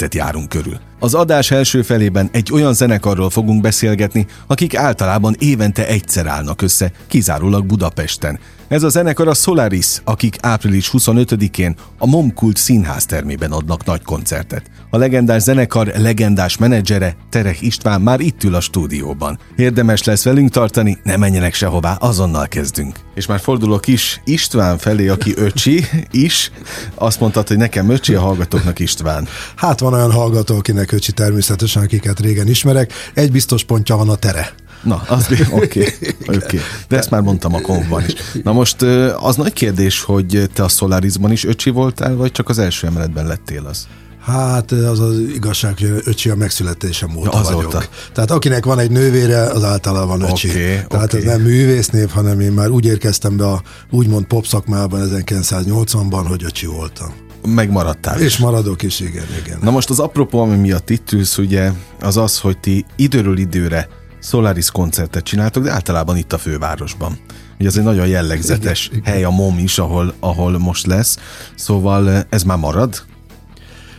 koncertet járunk körül. Az adás első felében egy olyan zenekarról fogunk beszélgetni, akik általában évente egyszer állnak össze, kizárólag Budapesten. Ez a zenekar a Solaris, akik április 25-én a Momkult színház termében adnak nagy koncertet. A legendás zenekar legendás menedzsere Terek István már itt ül a stúdióban. Érdemes lesz velünk tartani, ne menjenek sehová, azonnal kezdünk. És már fordulok is István felé, aki öcsi is. Azt mondtad, hogy nekem öcsi, a hallgatóknak István. Hát van olyan hallgató, akinek öcsi természetesen, akiket régen ismerek. Egy biztos pontja van a tere. Na, az oké, oké. Okay, okay. De ezt már mondtam a konfban is. Na most az nagy kérdés, hogy te a Solarisban is öcsi voltál, vagy csak az első emeletben lettél az? Hát az az igazság, hogy öcsi a megszületésem óta Ja, vagyok. azóta. Tehát akinek van egy nővére, az általában öcsi. Oké, Tehát oké. ez nem művésznév, hanem én már úgy érkeztem be a úgymond pop szakmában 1980-ban, hogy öcsi voltam. Megmaradtál. És maradok is, igen, igen. Na most az apropó, ami miatt itt ülsz, ugye, az az, hogy ti időről időre Solaris koncertet csináltok, de általában itt a fővárosban. Ugye ez egy nagyon jellegzetes Igen, hely a MOM is, ahol, ahol most lesz. Szóval ez már marad?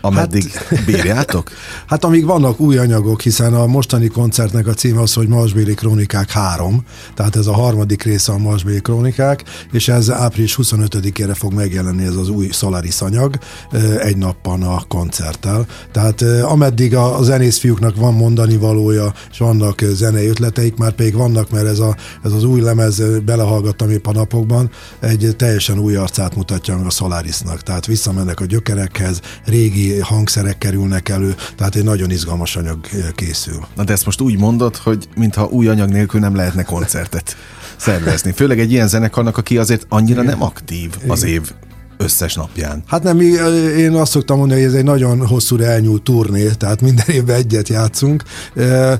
Ameddig bírjátok? Hát amíg vannak új anyagok, hiszen a mostani koncertnek a címe az, hogy Marsbéli Krónikák 3, tehát ez a harmadik része a Marsbéli Krónikák, és ez április 25-ére fog megjelenni ez az új Solaris anyag, ö, egy nappal a koncerttel. Tehát ö, ameddig a, zenész fiúknak van mondani valója, és vannak ö, zenei ötleteik, már pedig vannak, mert ez, a, ez az új lemez, belehallgattam épp a napokban, egy teljesen új arcát mutatja meg a Solarisnak. Tehát visszamennek a gyökerekhez, régi hangszerek kerülnek elő, tehát egy nagyon izgalmas anyag ö, készül. Na de ezt most úgy mondod, hogy mintha új anyag nélkül nem lehetne koncertet szervezni. Főleg egy ilyen zenekarnak, aki azért annyira nem aktív az év összes napján. Hát nem, mi- én azt szoktam mondani, hogy ez egy nagyon hosszúra elnyúlt turné, tehát minden évben egyet játszunk. Ö,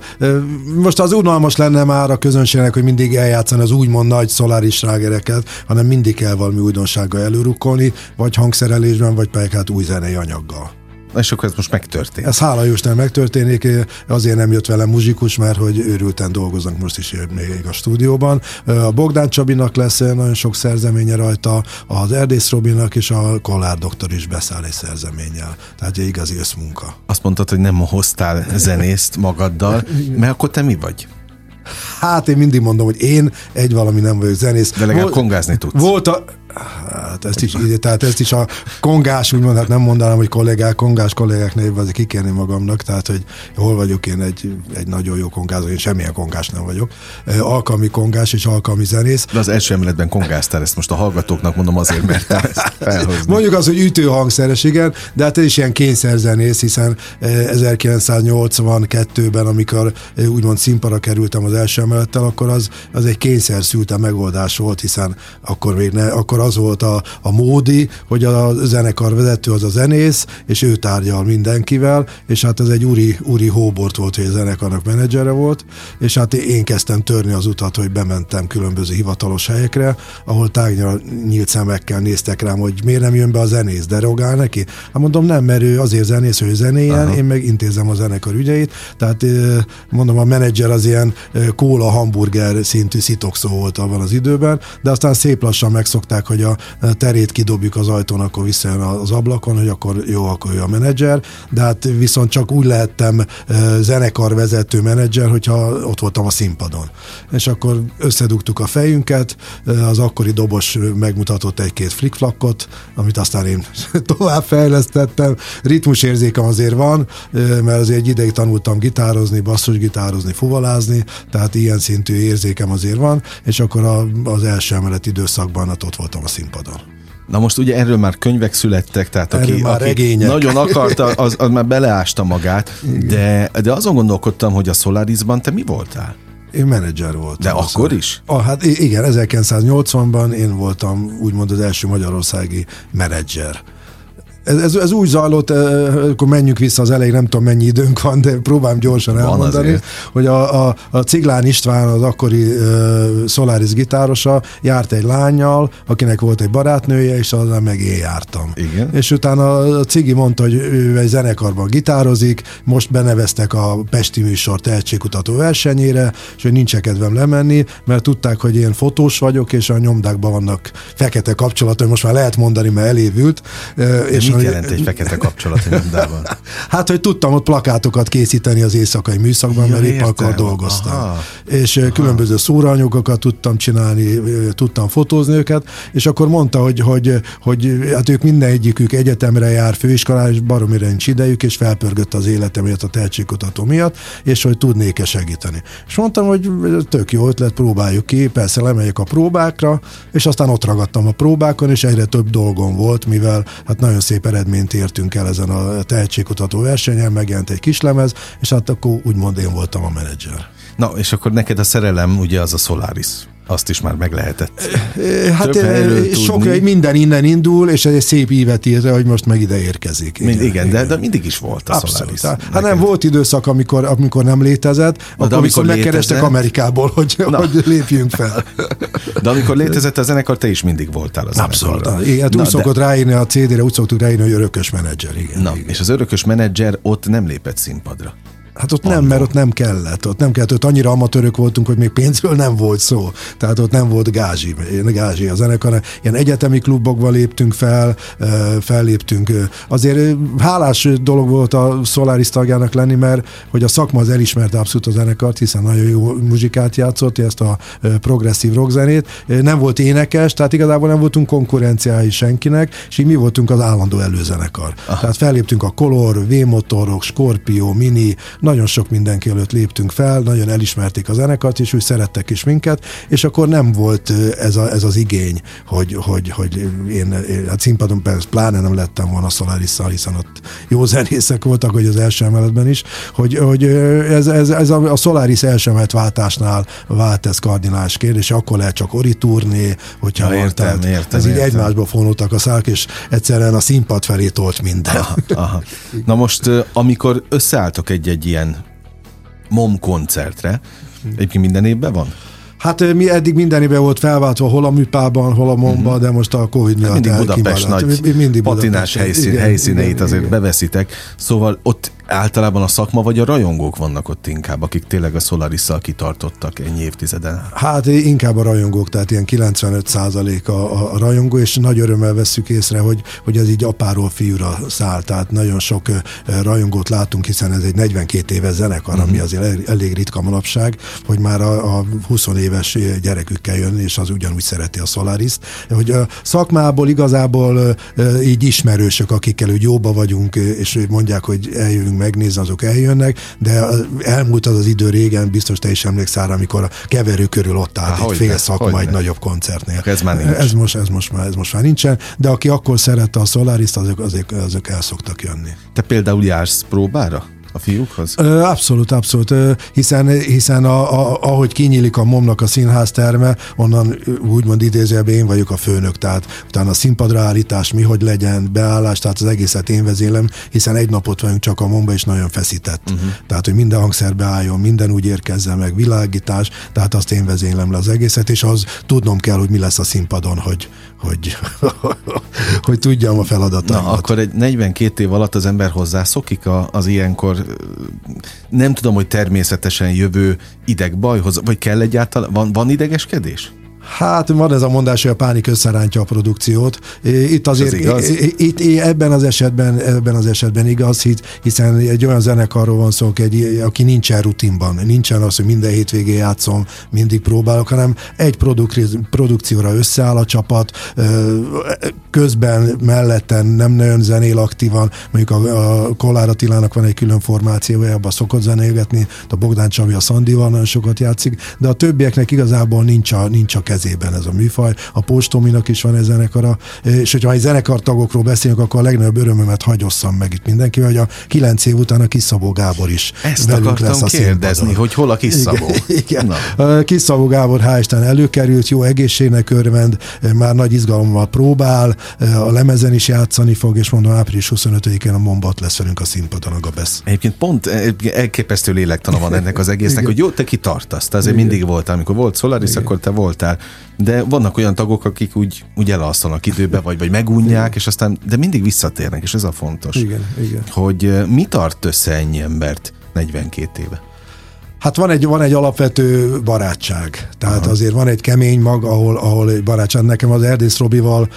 Most az unalmas lenne már a közönségnek, hogy mindig eljátszani az úgymond nagy szoláris slágereket, hanem mindig kell valami újdonsággal előrukkolni, vagy hangszerelésben, vagy pedig hát új zenei anyaggal. És akkor ez most megtörtént. Ez hála Jóisten megtörténik, azért nem jött velem muzsikus, mert hogy őrülten dolgoznak most is még a stúdióban. A Bogdán Csabinak lesz nagyon sok szerzeménye rajta, az Erdész Robinak és a Kollár doktor is beszáll egy szerzeménnyel. Tehát egy igazi összmunka. Azt mondtad, hogy nem hoztál zenészt magaddal, mert akkor te mi vagy? Hát én mindig mondom, hogy én egy valami nem vagyok zenész. De legalább Volt- kongázni tudsz. Volt a... Hát ezt is, tehát ezt is a kongás, úgymond, hát nem mondanám, hogy kollégák, kongás kollégák névben azért kikérni magamnak, tehát, hogy hol vagyok én egy, egy nagyon jó kongázó, én semmilyen kongás nem vagyok. Alkalmi kongás és alkalmi zenész. De az első emeletben kongáztál, ezt most a hallgatóknak mondom azért, mert. Mondjuk az, hogy ütőhangszeres, igen, de hát ez is ilyen kényszerzenész, hiszen eh, 1982-ben, amikor úgymond színpadra kerültem az első emelettel, akkor az, az egy kényszer szülte megoldás volt, hiszen akkor még ne, akkor az volt a, a módi, hogy a zenekar vezető az a zenész, és ő tárgyal mindenkivel, és hát ez egy úri, úri hóbort volt, hogy a zenekarnak menedzsere volt, és hát én kezdtem törni az utat, hogy bementem különböző hivatalos helyekre, ahol tágnyra nyílt szemekkel néztek rám, hogy miért nem jön be a zenész, derogál neki? Hát mondom, nem, mert ő azért zenész, hogy zenéjen, Aha. én meg intézem a zenekar ügyeit, tehát mondom, a menedzser az ilyen kóla hamburger szintű szitokszó volt abban az időben, de aztán szép lassan megszokták, hogy a terét kidobjuk az ajtón, akkor visszajön az ablakon, hogy akkor jó, akkor ő a menedzser, de hát viszont csak úgy lehettem zenekarvezető menedzser, hogyha ott voltam a színpadon. És akkor összedugtuk a fejünket, az akkori dobos megmutatott egy-két flickflakot, amit aztán én tovább fejlesztettem. Ritmusérzékem azért van, mert azért egy ideig tanultam gitározni, basszusgitározni, fuvalázni, tehát ilyen szintű érzékem azért van, és akkor az első emelet időszakban hát ott voltam a színpadon. Na most ugye erről már könyvek születtek, tehát Erről aki, már aki regények. nagyon akarta, az, az már beleásta magát, de, de azon gondolkodtam, hogy a Solarisban te mi voltál? Én menedzser voltam. De akkor is? Ah, hát igen, 1980-ban én voltam úgymond az első magyarországi menedzser. Ez, ez, ez úgy zajlott, akkor menjünk vissza az elején, nem tudom mennyi időnk van, de próbálom gyorsan van elmondani, azért. hogy a, a, a Ciglán István, az akkori uh, Solaris gitárosa járt egy lányjal, akinek volt egy barátnője, és azzal meg én jártam. Igen. És utána a Cigi mondta, hogy ő egy zenekarban gitározik, most beneveztek a Pesti műsor tehetségkutató versenyére, és hogy nincs kedvem lemenni, mert tudták, hogy én fotós vagyok, és a nyomdákban vannak fekete kapcsolatok, most már lehet mondani, mert elévült. És mit jelent egy fekete kapcsolat a nyomdában? hát, hogy tudtam ott plakátokat készíteni az éjszakai műszakban, ja, mert épp akkor dolgoztam. Aha. És Aha. különböző szóraanyagokat tudtam csinálni, tudtam fotózni őket, és akkor mondta, hogy, hogy, hogy hát ők minden egyikük egyetemre jár, főiskolára, és baromira nincs idejük, és felpörgött az életemért a tehetségkutató miatt, és hogy tudnék-e segíteni. És mondtam, hogy tök jó ötlet, próbáljuk ki, persze lemegyek a próbákra, és aztán ott ragadtam a próbákon, és egyre több dolgom volt, mivel hát nagyon szép eredményt értünk el ezen a tehetségkutató versenyen, megjelent egy kislemez, és hát akkor úgymond én voltam a menedzser. Na, és akkor neked a szerelem ugye az a Solaris azt is már meg lehetett. Hát sok, tudni. minden innen indul, és egy szép ívet ír, hogy most meg ide érkezik. Igen, Mind, igen, igen. De, de mindig is volt a Abszolút. Solaris. Hát nem volt időszak, amikor, amikor nem létezett, Na, akkor amikor megkerestek Amerikából, hogy, hogy lépjünk fel. De amikor létezett a zenekar, te is mindig voltál az Abszolút. Igen, hát úgy szokott de... ráírni a CD-re, úgy szoktuk ráírni, hogy örökös menedzser. Igen, Na, igen. és az örökös menedzser ott nem lépett színpadra. Hát ott nem, mert ott nem kellett. Ott nem kellett, ott annyira amatőrök voltunk, hogy még pénzről nem volt szó. Tehát ott nem volt gázsi, gázsi a zenekar. Ilyen egyetemi klubokba léptünk fel, felléptünk. Azért hálás dolog volt a Solaris tagjának lenni, mert hogy a szakma az elismerte abszolút a zenekart, hiszen nagyon jó muzsikát játszott, ezt a progresszív rockzenét. Nem volt énekes, tehát igazából nem voltunk konkurenciái senkinek, és így mi voltunk az állandó előzenekar. Aha. Tehát felléptünk a Color, V-motorok, Scorpio, Mini, nagyon sok mindenki előtt léptünk fel, nagyon elismerték a zenekart, és úgy szerettek is minket, és akkor nem volt ez, a, ez az igény, hogy, hogy, hogy én, én a színpadon persze pláne nem lettem volna solaris hiszen ott jó zenészek voltak, hogy az első emeletben is, hogy, hogy ez, ez, ez a, a Solaris első emelet váltásnál vált ez kardinális kérdés, akkor lehet csak turné, hogyha ja, értem, értem, értem, ez értem. így egymásba fonultak a szák, és egyszerűen a színpad felé tolt minden. Aha, aha. Na most, amikor összeálltok egy-egy ilyen MOM koncertre. Egyébként minden évben van? Hát mi eddig minden évben volt felváltva, hol a műpában, hol a momba, uh-huh. de most a Covid miatt Mindig Budapest nagy mindig patinás helyszín, igen, helyszíneit igen, azért igen. beveszitek. Szóval ott általában a szakma vagy a rajongók vannak ott inkább, akik tényleg a solaris kitartottak ennyi évtizeden? Hát inkább a rajongók, tehát ilyen 95 százalék a, a rajongó, és nagy örömmel vesszük észre, hogy, hogy ez így apáról fiúra száll, tehát nagyon sok rajongót látunk, hiszen ez egy 42 éves zenekar, uh-huh. ami mhm. azért elég, elég ritka manapság, hogy már a, a 20 éves gyerekükkel jön, és az ugyanúgy szereti a solaris hogy a szakmából igazából így ismerősök, akikkel úgy jóba vagyunk, és mondják, hogy eljövünk megnézni, azok eljönnek, de elmúlt az az idő régen, biztos te is emlékszel, amikor a keverő körül ott állt Há, egy fél szakma egy nagyobb koncertnél. Ez már nincs. Ez most, ez, most már, ez most már nincsen, de aki akkor szerette a Solaris, azok, azok, azok el szoktak jönni. Te például jársz próbára? A fiúkhoz? Abszolút, abszolút, hiszen, hiszen a, a, ahogy kinyílik a momnak a színház terme, onnan úgymond idézőjelben én vagyok a főnök, tehát utána a színpadra állítás, mi hogy legyen, beállás, tehát az egészet én vezélem, hiszen egy napot vagyunk csak a momba, és nagyon feszített. Uh-huh. Tehát, hogy minden hangszer beálljon, minden úgy érkezzen meg, világítás, tehát azt én vezélem le az egészet, és az tudnom kell, hogy mi lesz a színpadon, hogy, hogy, hogy tudjam a feladatomat. Na, akkor egy 42 év alatt az ember hozzászokik az ilyenkor nem tudom, hogy természetesen jövő idegbajhoz, vagy kell egyáltalán, van, van idegeskedés? Hát van ez a mondás, hogy a pánik összerántja a produkciót. Itt azért, igaz? Itt, ebben az esetben, ebben az esetben igaz, hiszen egy olyan zenekarról van szó, egy, aki nincsen rutinban, nincsen az, hogy minden hétvégén játszom, mindig próbálok, hanem egy produkcióra összeáll a csapat, közben melletten nem nagyon zenél aktívan, mondjuk a, a Kollár Attilának van egy külön formációja, abban szokott zenélgetni, a Bogdán Csavi a Szandival nagyon sokat játszik, de a többieknek igazából nincs a, nincs a kezében ez a műfaj. A Postominak is van ez zenekara, és hogyha egy zenekartagokról beszélünk, akkor a legnagyobb örömömet hagyosszam meg itt mindenki, hogy a kilenc év után a Kiszabó Gábor is Ezt akartam lesz a kérdezni, színpadon. hogy hol a Kiszabó. Igen, igen. Kiszabó Gábor hál' Isten előkerült, jó egészségnek örvend, már nagy izgalommal próbál, a lemezen is játszani fog, és mondom, április 25-én a Mombat lesz velünk a színpadon a Gabesz. Egyébként pont elképesztő lélektana van ennek az egésznek, hogy jó, te kitartasz, te azért Igen. mindig voltál, amikor volt Solaris, Igen. akkor te voltál, de vannak olyan tagok, akik úgy, úgy elalszanak időbe, vagy, vagy megunják, és aztán, de mindig visszatérnek, és ez a fontos. Igen, Igen. Hogy mi tart össze ennyi embert 42 éve? Hát van egy, van egy alapvető barátság. Tehát Aha. azért van egy kemény mag, ahol, ahol egy barátság. Nekem az Erdész Robival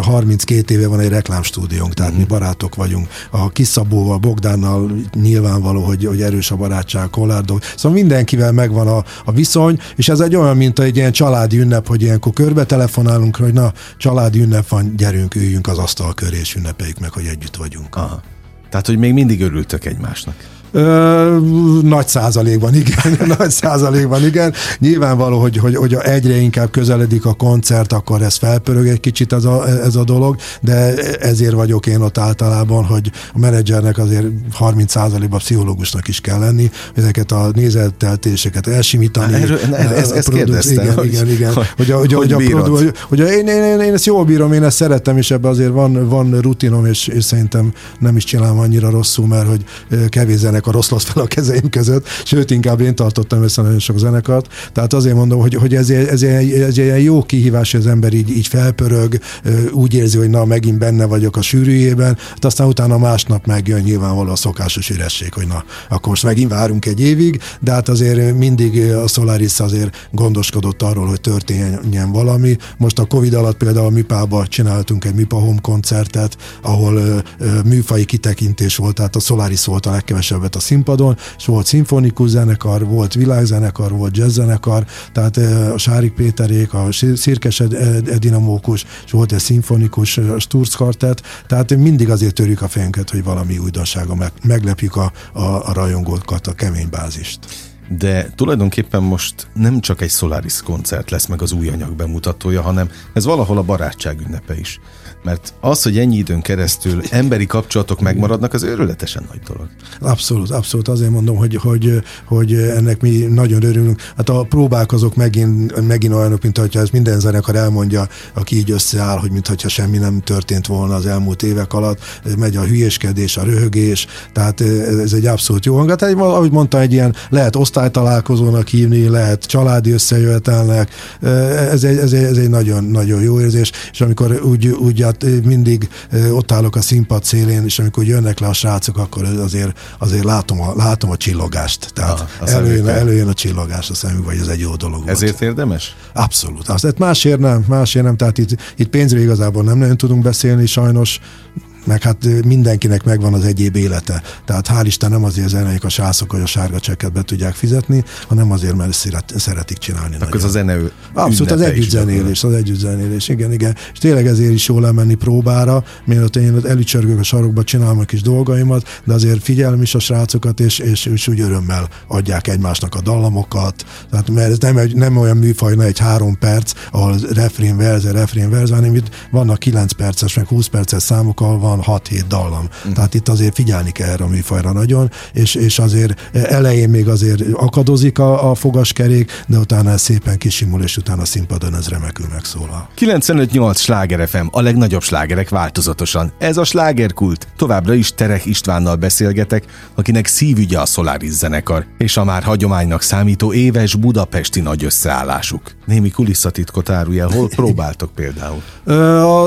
32 éve van egy reklámstúdiónk, tehát uh-huh. mi barátok vagyunk. A Kiszabóval, Bogdánnal nyilvánvaló, hogy, hogy erős a barátság, Kollárdok. Szóval mindenkivel megvan a, a viszony, és ez egy olyan, mint egy ilyen családi ünnep, hogy ilyenkor körbe telefonálunk, hogy na, családi ünnep van, gyerünk, üljünk az asztal köré, és ünnepeljük meg, hogy együtt vagyunk. Aha. Tehát, hogy még mindig örültök egymásnak. Ö, nagy százalékban igen, nagy százalékban igen. Nyilvánvaló, hogy, hogy, hogy egyre inkább közeledik a koncert, akkor ez felpörög egy kicsit ez a, ez a dolog, de ezért vagyok én ott általában, hogy a menedzsernek azért 30 százalékban pszichológusnak is kell lenni, ezeket a nézeteltéseket elsimítani. Erről, ez, ezt kérdeztem. Igen, hogy, igen, igen. Hogy, hogy, hogy, hogy, a hogy, hogy én, én, én, én, ezt jól bírom, én ezt szeretem, és ebben azért van, van rutinom, és, és szerintem nem is csinálom annyira rosszul, mert hogy kevés zenekar oszlott fel a kezeim között, sőt, inkább én tartottam össze nagyon sok zenekart. Tehát azért mondom, hogy, hogy ez, ez, ez, ez egy jó kihívás, hogy az ember így, így felpörög, úgy érzi, hogy na, megint benne vagyok a sűrűjében, hát aztán utána másnap megjön nyilvánvaló a szokásos üresség, hogy na, akkor most megint várunk egy évig, de hát azért mindig a Solaris azért gondoskodott arról, hogy történjen valami. Most a Covid alatt például a MIPA-ba csináltunk egy MIPA Home koncertet, ahol műfai kitekintés volt, tehát a Solaris volt a legkevesebbet a színpadon, és volt szimfonikus zenekar, volt világzenekar, volt jazzzenekar, tehát a Sárik Péterék, a Szirkes Edinamókus, és volt egy szimfonikus Sturz kartet, tehát mindig azért törjük a fejünket, hogy valami újdonsága meg, meglepjük a, a, a rajongókat, a kemény bázist. De tulajdonképpen most nem csak egy Solaris koncert lesz meg az új anyag bemutatója, hanem ez valahol a barátság ünnepe is. Mert az, hogy ennyi időn keresztül emberi kapcsolatok megmaradnak, az őrületesen nagy dolog. Abszolút, abszolút. Azért mondom, hogy, hogy, hogy ennek mi nagyon örülünk. Hát a próbák megint, megint olyanok, mint hogyha ez minden zenekar elmondja, aki így összeáll, hogy mintha semmi nem történt volna az elmúlt évek alatt. Megy a hülyéskedés, a röhögés, tehát ez egy abszolút jó hang. Hát, ahogy mondta, egy ilyen lehet osztálytalálkozónak hívni, lehet családi összejövetelnek. Ez egy, ez egy, ez egy nagyon, nagyon jó érzés, és amikor úgy, úgy tehát mindig ott állok a színpad szélén, és amikor jönnek le a srácok, akkor azért, azért látom, a, látom a csillogást. Tehát a, a előjön, előjön a csillogás a szemük, vagy ez egy jó dolog Ezért volt. érdemes? Abszolút. Azt, másért nem, másért nem. Tehát itt, itt pénzről igazából nem nagyon tudunk beszélni, sajnos meg hát mindenkinek megvan az egyéb élete. Tehát hál' Isten nem azért zenék a sászok, hogy a sárga csekket be tudják fizetni, hanem azért, mert szeret, szeretik csinálni. Akkor az a zene Abszolút, az együttzenélés, az együttzenélés, igen, igen. És tényleg ezért is jól elmenni próbára, mielőtt én elücsörgök a sarokba, csinálom a kis dolgaimat, de azért figyelem is a srácokat, és, és, és úgy örömmel adják egymásnak a dallamokat. Tehát, mert ez nem, egy, nem olyan műfaj, egy három perc, ahol refrén, verze, refrén, verze, hanem itt vannak 9 perces, meg 20 perces számokkal van van 6-7 dallam. Mm. Tehát itt azért figyelni kell erre a műfajra nagyon, és, és azért elején még azért akadozik a, a fogaskerék, de utána ez szépen kisimul, és utána a színpadon ez remekül megszólal. 95-8 Sláger FM, a legnagyobb slágerek változatosan. Ez a slágerkult. Továbbra is Terek Istvánnal beszélgetek, akinek szívügye a Solaris zenekar, és a már hagyománynak számító éves budapesti nagy összeállásuk. Némi kulisszatitkot árulj el, hol próbáltok például?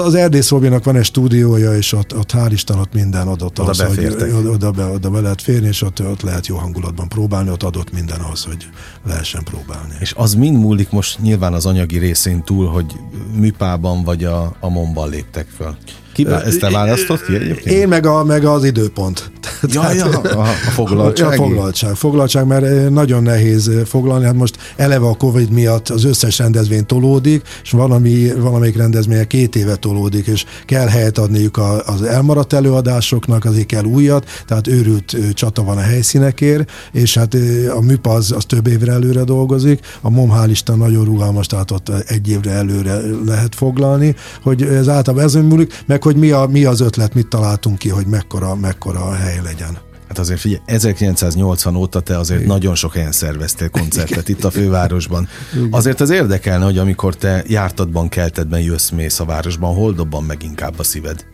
Az Erdész Robinak van egy stúdiója, és ott, ott hál' Isten ott minden adott oda ahhoz, hogy oda, be, oda be lehet férni, és ott, ott lehet jó hangulatban próbálni, ott adott minden ahhoz, hogy lehessen próbálni. És az mind múlik most nyilván az anyagi részén túl, hogy műpában vagy a, a momban léptek föl? Ki, ezt te választott ki egyébként? Én meg, a, meg az időpont. Ja, ja, a, a foglaltság. A foglaltság, foglaltság, mert nagyon nehéz foglalni. Hát most eleve a Covid miatt az összes rendezvény tolódik, és valami, valamelyik rendezvény két éve tolódik, és kell helyet adniuk az elmaradt előadásoknak, azért kell újat, tehát őrült csata van a helyszínekért, és hát a MÜPA az, az több évre előre dolgozik, a MOM hál' Isten nagyon rugalmas, tehát ott egy évre előre lehet foglalni, hogy ez általában ez múlik, meg hogy mi, a, mi az ötlet, mit találtunk ki, hogy mekkora, mekkora a hely legyen. Hát azért figyelj, 1980 óta te azért Igen. nagyon sok helyen szerveztél koncertet Igen. itt a fővárosban. Igen. Azért az érdekelne, hogy amikor te jártatban, keltedben jössz mész a városban, hol dobban meg inkább a szíved?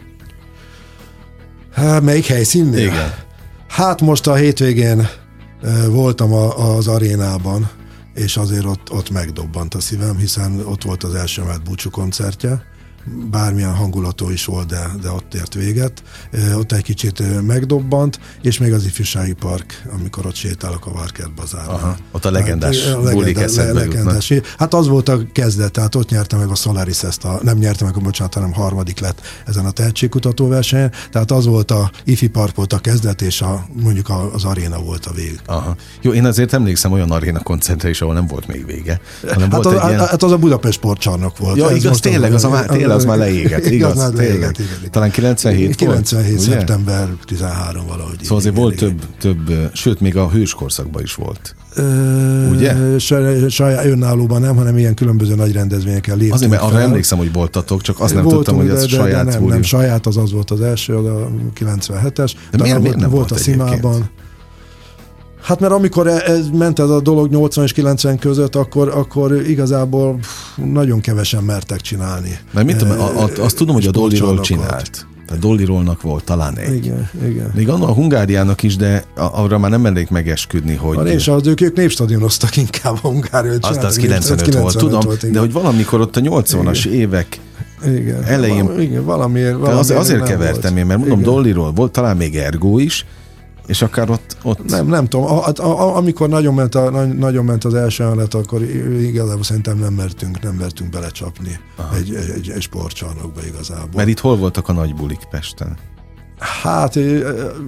Hát, melyik helyszínnél? Igen. Hát most a hétvégén voltam a, az arénában, és azért ott, ott megdobbant a szívem, hiszen ott volt az első emelt búcsú koncertje, bármilyen hangulató is volt, de, de ott ért véget. Ott egy kicsit megdobbant, és még az ifjúsági park, amikor ott sétálok a Várkert bazárban. Aha, ott a legendás hát, bulik le, legendás. Hát az volt a kezdet, tehát ott nyerte meg a Solaris ezt a, nem nyerte meg, bocsánat, hanem harmadik lett ezen a tehetségkutató versenyen, tehát az volt a ifi park volt a kezdet, és a, mondjuk az aréna volt a vég. Aha. Jó, én azért emlékszem olyan aréna koncertre is, ahol nem volt még vége. Hanem hát, volt az, ilyen... hát az a Budapest sportcsarnok volt. Ja, igaz, tényleg, az, a, tényleg az már leégett, igaz? igaz leégett, igen, Talán 97 97 volt, szeptember 13 valahogy. Szóval azért volt több, több, sőt, még a hős korszakban is volt. Ugye? Saját önállóban nem, hanem ilyen különböző nagy rendezvényekkel léptünk Azért, mert arra emlékszem, hogy voltatok, csak azt nem Voltunk, tudtam, hogy ez de, saját de nem, nem, saját, az az volt az első, az a 97-es. De miért, miért nem volt, volt a Szimában. Hát mert amikor e- ez, ment ez a dolog 80 és 90 között, akkor, akkor igazából nagyon kevesen mertek csinálni. Mert mit tudom, a, a, azt tudom, hogy a Dollyról csinált. Tehát Dollirolnak volt talán egy. Igen, igen. Még annak a Hungáriának is, de arra már nem mennék megesküdni, hogy... A és az ők, ők népstadionoztak inkább a Hungáriát. Azt az 95, 95 volt, tudom, volt, de hogy valamikor ott a 80-as évek igen, elején... Igen, valamiért, valamiért az, azért kevertem volt. én, mert mondom, igen. Dolliról volt, talán még Ergó is, és akár ott... ott... Nem, nem tudom. A, a, a, amikor nagyon ment, a, nagyon ment az első állat, akkor igazából szerintem nem mertünk, nem mertünk belecsapni egy, egy, egy, egy sportcsarnokba igazából. Mert itt hol voltak a nagy bulik Pesten? Hát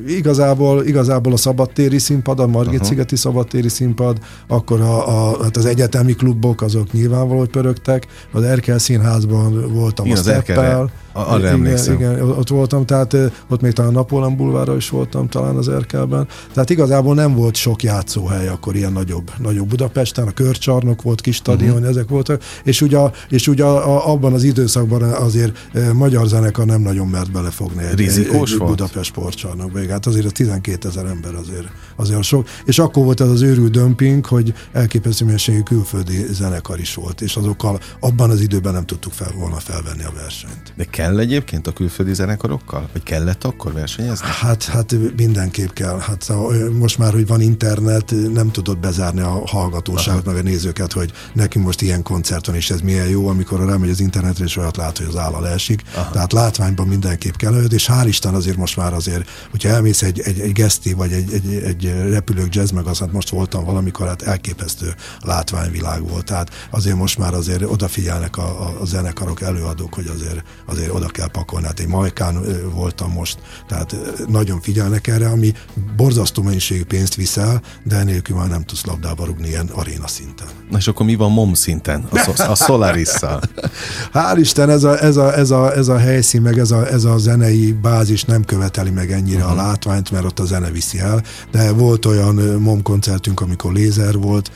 igazából, igazából a szabadtéri színpad, a Margit-szigeti szabadtéri színpad, akkor a, a, hát az egyetemi klubok azok nyilvánvaló, pörögtek, az Erkel színházban voltam igen, a Steppel, arra emlékszem. Igen, ott voltam, tehát ott még talán Napóleon bulvára is voltam talán az Erkelben. Tehát igazából nem volt sok játszóhely akkor ilyen nagyobb, nagyobb Budapesten, a körcsarnok volt, kis stadion, uh-huh. ezek voltak, és ugye, és ugye a, abban az időszakban azért magyar zenekar nem nagyon mert belefogni egy, Rizikós egy, egy Budapest sportcsarnokba. Hát azért a 12 ezer ember azért, azért sok. És akkor volt ez az őrült dömping, hogy elképesztő mennyiségű külföldi zenekar is volt, és azokkal abban az időben nem tudtuk fel volna felvenni a versenyt. De kell egyébként a külföldi zenekarokkal? Vagy kellett akkor versenyezni? Hát, hát mindenképp kell. Hát most már, hogy van internet, nem tudod bezárni a hallgatóságot, meg a nézőket, hogy nekünk most ilyen koncert van, és ez milyen jó, amikor rámegy az internetre, és olyat lát, hogy az álla leesik. Aha. Tehát látványban mindenképp kell és hál' Isten azért most már azért, hogyha elmész egy, egy, egy geszti, vagy egy, egy, egy repülők jazz meg, az hát most voltam valamikor, hát elképesztő látványvilág volt. Tehát azért most már azért odafigyelnek a, a, a zenekarok, előadók, hogy azért, azért oda kell pakolni. Hát én Majkán voltam most, tehát nagyon figyelnek erre, ami borzasztó mennyiségű pénzt viszel, de enélkül már nem tudsz labdába rugni ilyen aréna szinten. Na és akkor mi van MOM szinten, a, a Solaris-szal? Hál' Isten, ez a, ez, a, ez, a, ez a helyszín, meg ez a, ez a zenei bázis nem követeli meg ennyire uh-huh. a mhm. látványt, mert ott a zene viszi el, de volt olyan MOM koncertünk, amikor lézer volt,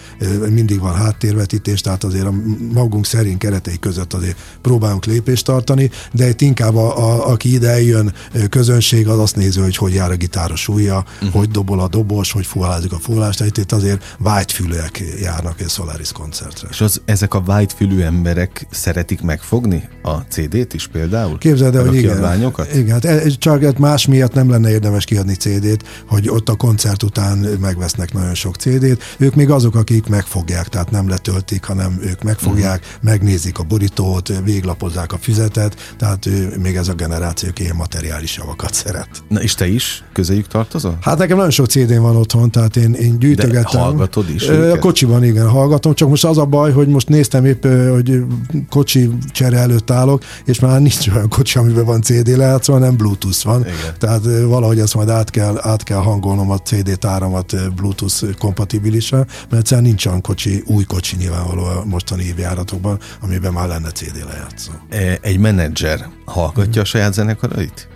mindig van háttérvetítés, tehát azért a magunk szerint keretei között azért próbálunk lépést tartani, de itt inkább a, a, aki ide eljön közönség, az azt nézi, hogy hogy jár a gitáros súlya, uh-huh. hogy dobol a dobos, hogy fulázik a fulást, tehát itt azért vágyfülőek járnak egy Solaris koncertre. És az, ezek a vágyfülű emberek szeretik megfogni a CD-t is például? Képzeld el, hogy igen. Igen, hát csak más miatt nem lenne érdemes kiadni CD-t, hogy ott a koncert után megvesznek nagyon sok CD-t. Ők még azok, akik megfogják, tehát nem letöltik, hanem ők megfogják, uh-huh. megnézik a borítót, véglapozzák a füzetet, tehát tehát ő, még ez a generáció, aki ilyen materiális javakat szeret. Na és te is közéjük tartozol? Hát nekem nagyon sok CD van otthon, tehát én, én gyűjtögettem. De hallgatod is A kocsiban igen, hallgatom, csak most az a baj, hogy most néztem épp, hogy kocsi csere előtt állok, és már nincs olyan kocsi, amiben van CD lejátszó, hanem Bluetooth van. Igen. Tehát valahogy ezt majd át kell, át kell hangolnom a CD táramat Bluetooth kompatibilisre, mert egyszerűen nincs olyan kocsi, új kocsi nyilvánvaló a mostani évjáratokban, amiben már lenne CD lejátszó. E, Egy menedzser hallgatja a saját zenekarait?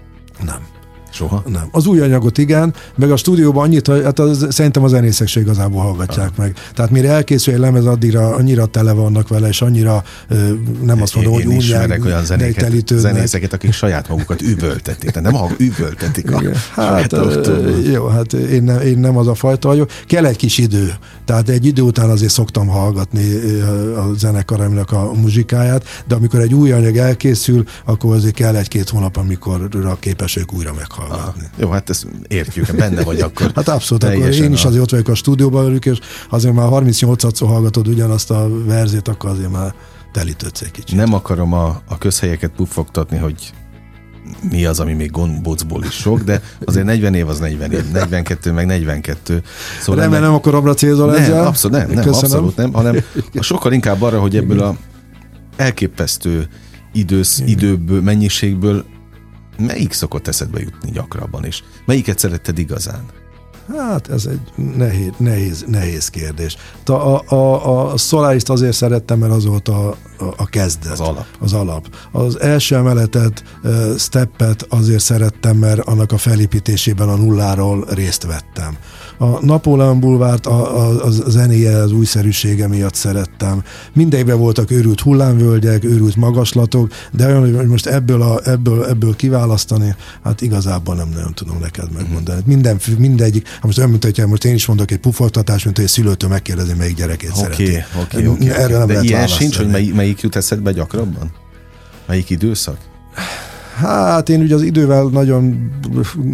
Nem. Soha? Nem. Az új anyagot igen, meg a stúdióban annyit, hogy hát az, szerintem a zenészek se igazából hallgatják ah. meg. Tehát mire elkészül egy lemez, addigra annyira tele vannak vele, és annyira nem azt mondom, hogy Én ismerek unják, olyan zenéket, zenészeket, akik saját magukat üvöltetik. Tehát nem hallg, üvöltetik a Igen. Hát, jó, hát én nem, én nem az a fajta vagyok. Kell egy kis idő. Tehát egy idő után azért szoktam hallgatni a zenekaromnak a muzsikáját, de amikor egy új anyag elkészül, akkor azért kell egy-két hónap, amikor képes ők újra meghallgatni. Jó, hát ezt értjük, benne vagy akkor. Hát abszolút, akkor én is azért ott vagyok a stúdióban velük, és azért már 38-szor hallgatod ugyanazt a verzét, akkor azért már telítődsz egy kicsit. Nem akarom a, a közhelyeket puffogtatni, hogy mi az, ami még gombócból is sok, de azért 40 év az 40 év, 42 meg 42. Szóval Remélem, ennek- nem akkor abra célzol nem, ezzel. abszolút nem, nem Köszönöm. abszolút nem, hanem sokkal inkább arra, hogy ebből a elképesztő idősz, időből, mennyiségből melyik szokott eszedbe jutni gyakrabban, és melyiket szeretted igazán? Hát ez egy nehéz, nehéz, nehéz kérdés. A, a, a, a Solaris-t azért szerettem, mert az volt a, a, a kezdet. Az alap. Az alap. Az első emeletet, uh, steppet azért szerettem, mert annak a felépítésében a nulláról részt vettem. A Napóleon bulvárt a, a, a zenéje, az újszerűsége miatt szerettem. Mindegyben voltak őrült hullámvölgyek, őrült magaslatok, de olyan, hogy most ebből, a, ebből, ebből kiválasztani, hát igazából nem nagyon tudom neked megmondani. Minden, mindegyik, hát most olyan, mint hogyha most én is mondok egy pufogtatás, mint hogy egy szülőtől megkérdezi, melyik gyerekét Oké, szereti. oké, oké. Erre nem De lehet ilyen választani. sincs, hogy melyik, melyik jut eszedbe gyakrabban? Melyik időszak? Hát én ugye az idővel nagyon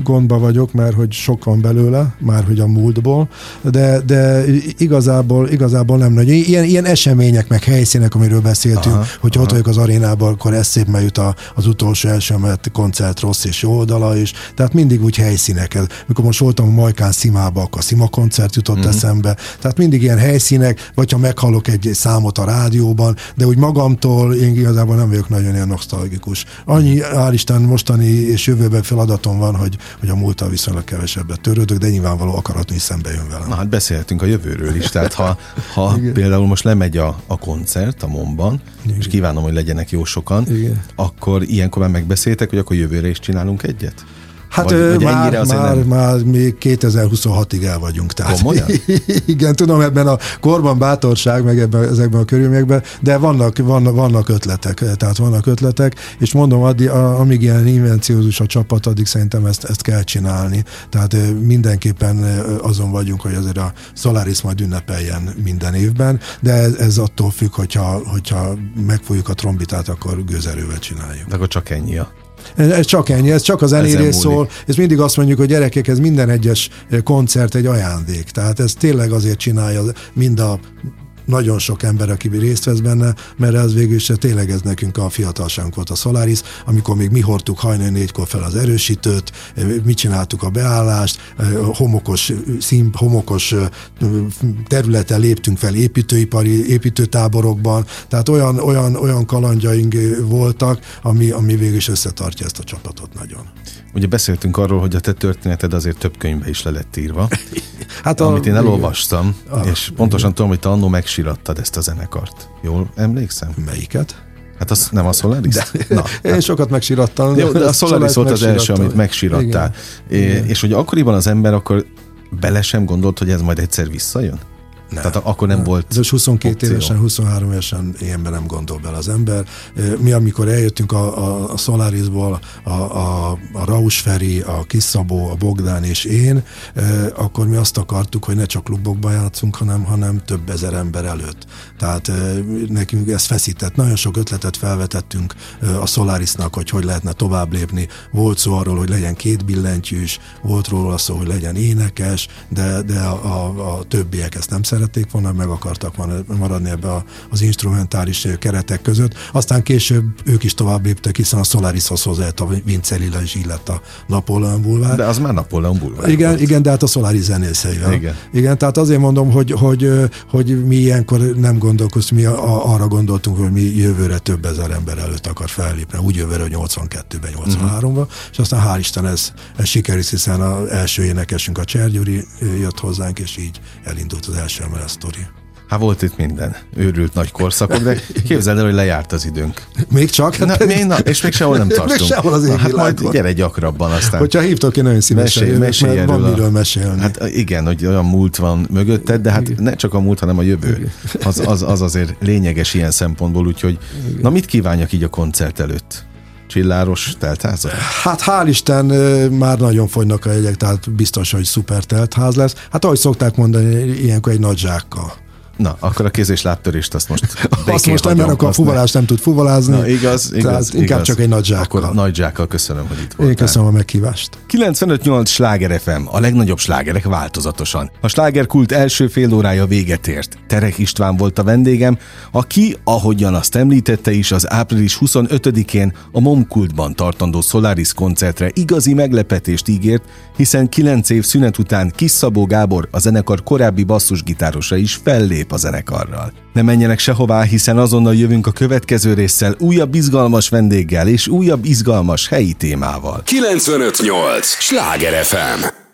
gondba vagyok, mert hogy sok van belőle, már hogy a múltból, de, de igazából, igazából nem nagy. Ilyen, ilyen események, meg helyszínek, amiről beszéltünk, Aha, hogy aha. ott vagyok az arénában, akkor eszébe jut a, az utolsó első emelet koncert rossz és jó oldala is. Tehát mindig úgy helyszínek. Mikor most voltam a Majkán Szimába, akkor a Szima koncert jutott uh-huh. eszembe. Tehát mindig ilyen helyszínek, vagy ha meghallok egy, számot a rádióban, de úgy magamtól én igazából nem vagyok nagyon ilyen nosztalgikus. Annyi, hál' Isten, mostani és jövőben feladatom van, hogy, hogy a múlttal viszonylag kevesebbet törődök, de nyilvánvaló akaratni is szembe jön velem. Na hát beszélhetünk a jövőről is, tehát ha, ha például most lemegy a, a koncert a Momban, és kívánom, hogy legyenek jó sokan, Igen. akkor ilyenkor már megbeszéltek, hogy akkor jövőre is csinálunk egyet? Hát Vagy- vagy, vagy már, már, nem? már még 2026-ig el vagyunk. Tehát, Komolyan? igen, tudom, ebben a korban bátorság, meg ebben, ezekben a körülményekben, de vannak, vannak, vannak ötletek, tehát vannak ötletek, és mondom, addig, amíg ilyen invenciózus a csapat, addig szerintem ezt, ezt kell csinálni. Tehát mindenképpen azon vagyunk, hogy azért a Solaris majd ünnepeljen minden évben, de ez, ez attól függ, hogyha, hogyha megfújjuk a trombitát, akkor gőzerővel csináljuk. De akkor csak ennyi a... Ez, csak ennyi, ez csak az zenéről szól, és mindig azt mondjuk, hogy gyerekek, ez minden egyes koncert egy ajándék. Tehát ez tényleg azért csinálja mind a nagyon sok ember, aki részt vesz benne, mert ez végül is tényleg ez nekünk a fiatalságunk volt a Solaris, amikor még mi hordtuk hajnali négykor fel az erősítőt, mi csináltuk a beállást, homokos, szín, homokos területen léptünk fel építőipari, építőtáborokban, tehát olyan, olyan, olyan kalandjaink voltak, ami, ami végül is összetartja ezt a csapatot nagyon. Ugye beszéltünk arról, hogy a te történeted azért több könyvbe is le lett írva, Hát amit én elolvastam, Ah, és pontosan tudom, hogy te annó megsirattad ezt a zenekart. Jól emlékszem? Melyiket? Hát az nem a Solaris? Na, Én sokat megsirattam. Jó, de a Solaris volt az első, amit megsirattál. Igen. É, és hogy akkoriban az ember akkor bele sem gondolt, hogy ez majd egyszer visszajön? Nem. Tehát akkor nem volt Ez most 22 opció. évesen, 23 évesen ilyenben nem gondol bele az ember. Mi, amikor eljöttünk a, a, a Solarisból, a, a, a Raus Feri, a Kiszabó, a Bogdán és én, akkor mi azt akartuk, hogy ne csak klubokban játszunk, hanem, hanem több ezer ember előtt. Tehát nekünk ez feszített. Nagyon sok ötletet felvetettünk a Solarisnak, hogy hogy lehetne tovább lépni. Volt szó arról, hogy legyen két billentyűs, volt róla szó, hogy legyen énekes, de, de a, a, a többiek ezt nem szerették szerették volna, meg akartak maradni ebbe az instrumentális keretek között. Aztán később ők is tovább léptek, hiszen a Solarishoz a Vince Lila is illett a Napóleon bulvár. De az már Napóleon bulvár. Igen, volt. igen, de hát a Solaris zenészeivel. Igen. igen, tehát azért mondom, hogy, hogy, hogy mi ilyenkor nem gondolkoztunk, mi arra gondoltunk, hogy mi jövőre több ezer ember előtt akar fellépni. Úgy jövőre, hogy 82-ben, 83-ban, uh-huh. és aztán hál' Isten ez, ez sikerült, hiszen az első énekesünk a Csergyuri jött hozzánk, és így elindult az első emelet sztori. Hát volt itt minden. Őrült nagy korszakok, de képzeld el, hogy lejárt az időnk. Még csak? Na, még, na, és még sehol nem tartunk. még sehol az na, hát majd gyere gyakrabban aztán. Hogyha hívtok, én nagyon szívesen mesélj, mesélj mert van miről mesélni. Hát igen, hogy olyan múlt van mögötted, de hát ne csak a múlt, hanem a jövő. Az, az, az azért lényeges ilyen szempontból, úgyhogy na mit kívánjak így a koncert előtt? Csilláros teltházat? Hát hál' Isten már nagyon fogynak a jegyek, tehát biztos, hogy szuper teltház lesz. Hát ahogy szokták mondani, ilyenkor egy nagy zsákkal. Na, akkor a kéz és láttörést azt most Azt most nem, mert akkor a fuvalást nem tud fuvalázni. Na, igaz, igaz, tehát inkább igaz. csak egy nagy zsákkal. Akkor nagy zsákkal köszönöm, hogy itt voltál. Én köszönöm a meghívást. 95.8 Sláger FM, a legnagyobb slágerek változatosan. A slágerkult első fél órája véget ért. Terek István volt a vendégem, aki, ahogyan azt említette is, az április 25-én a Momkultban tartandó Solaris koncertre igazi meglepetést ígért, hiszen 9 év szünet után Kis Szabó Gábor, a zenekar korábbi basszusgitárosa is fellép a zenekarral. Ne menjenek sehová, hiszen azonnal jövünk a következő résszel újabb izgalmas vendéggel és újabb izgalmas helyi témával. 958! Sláger FM!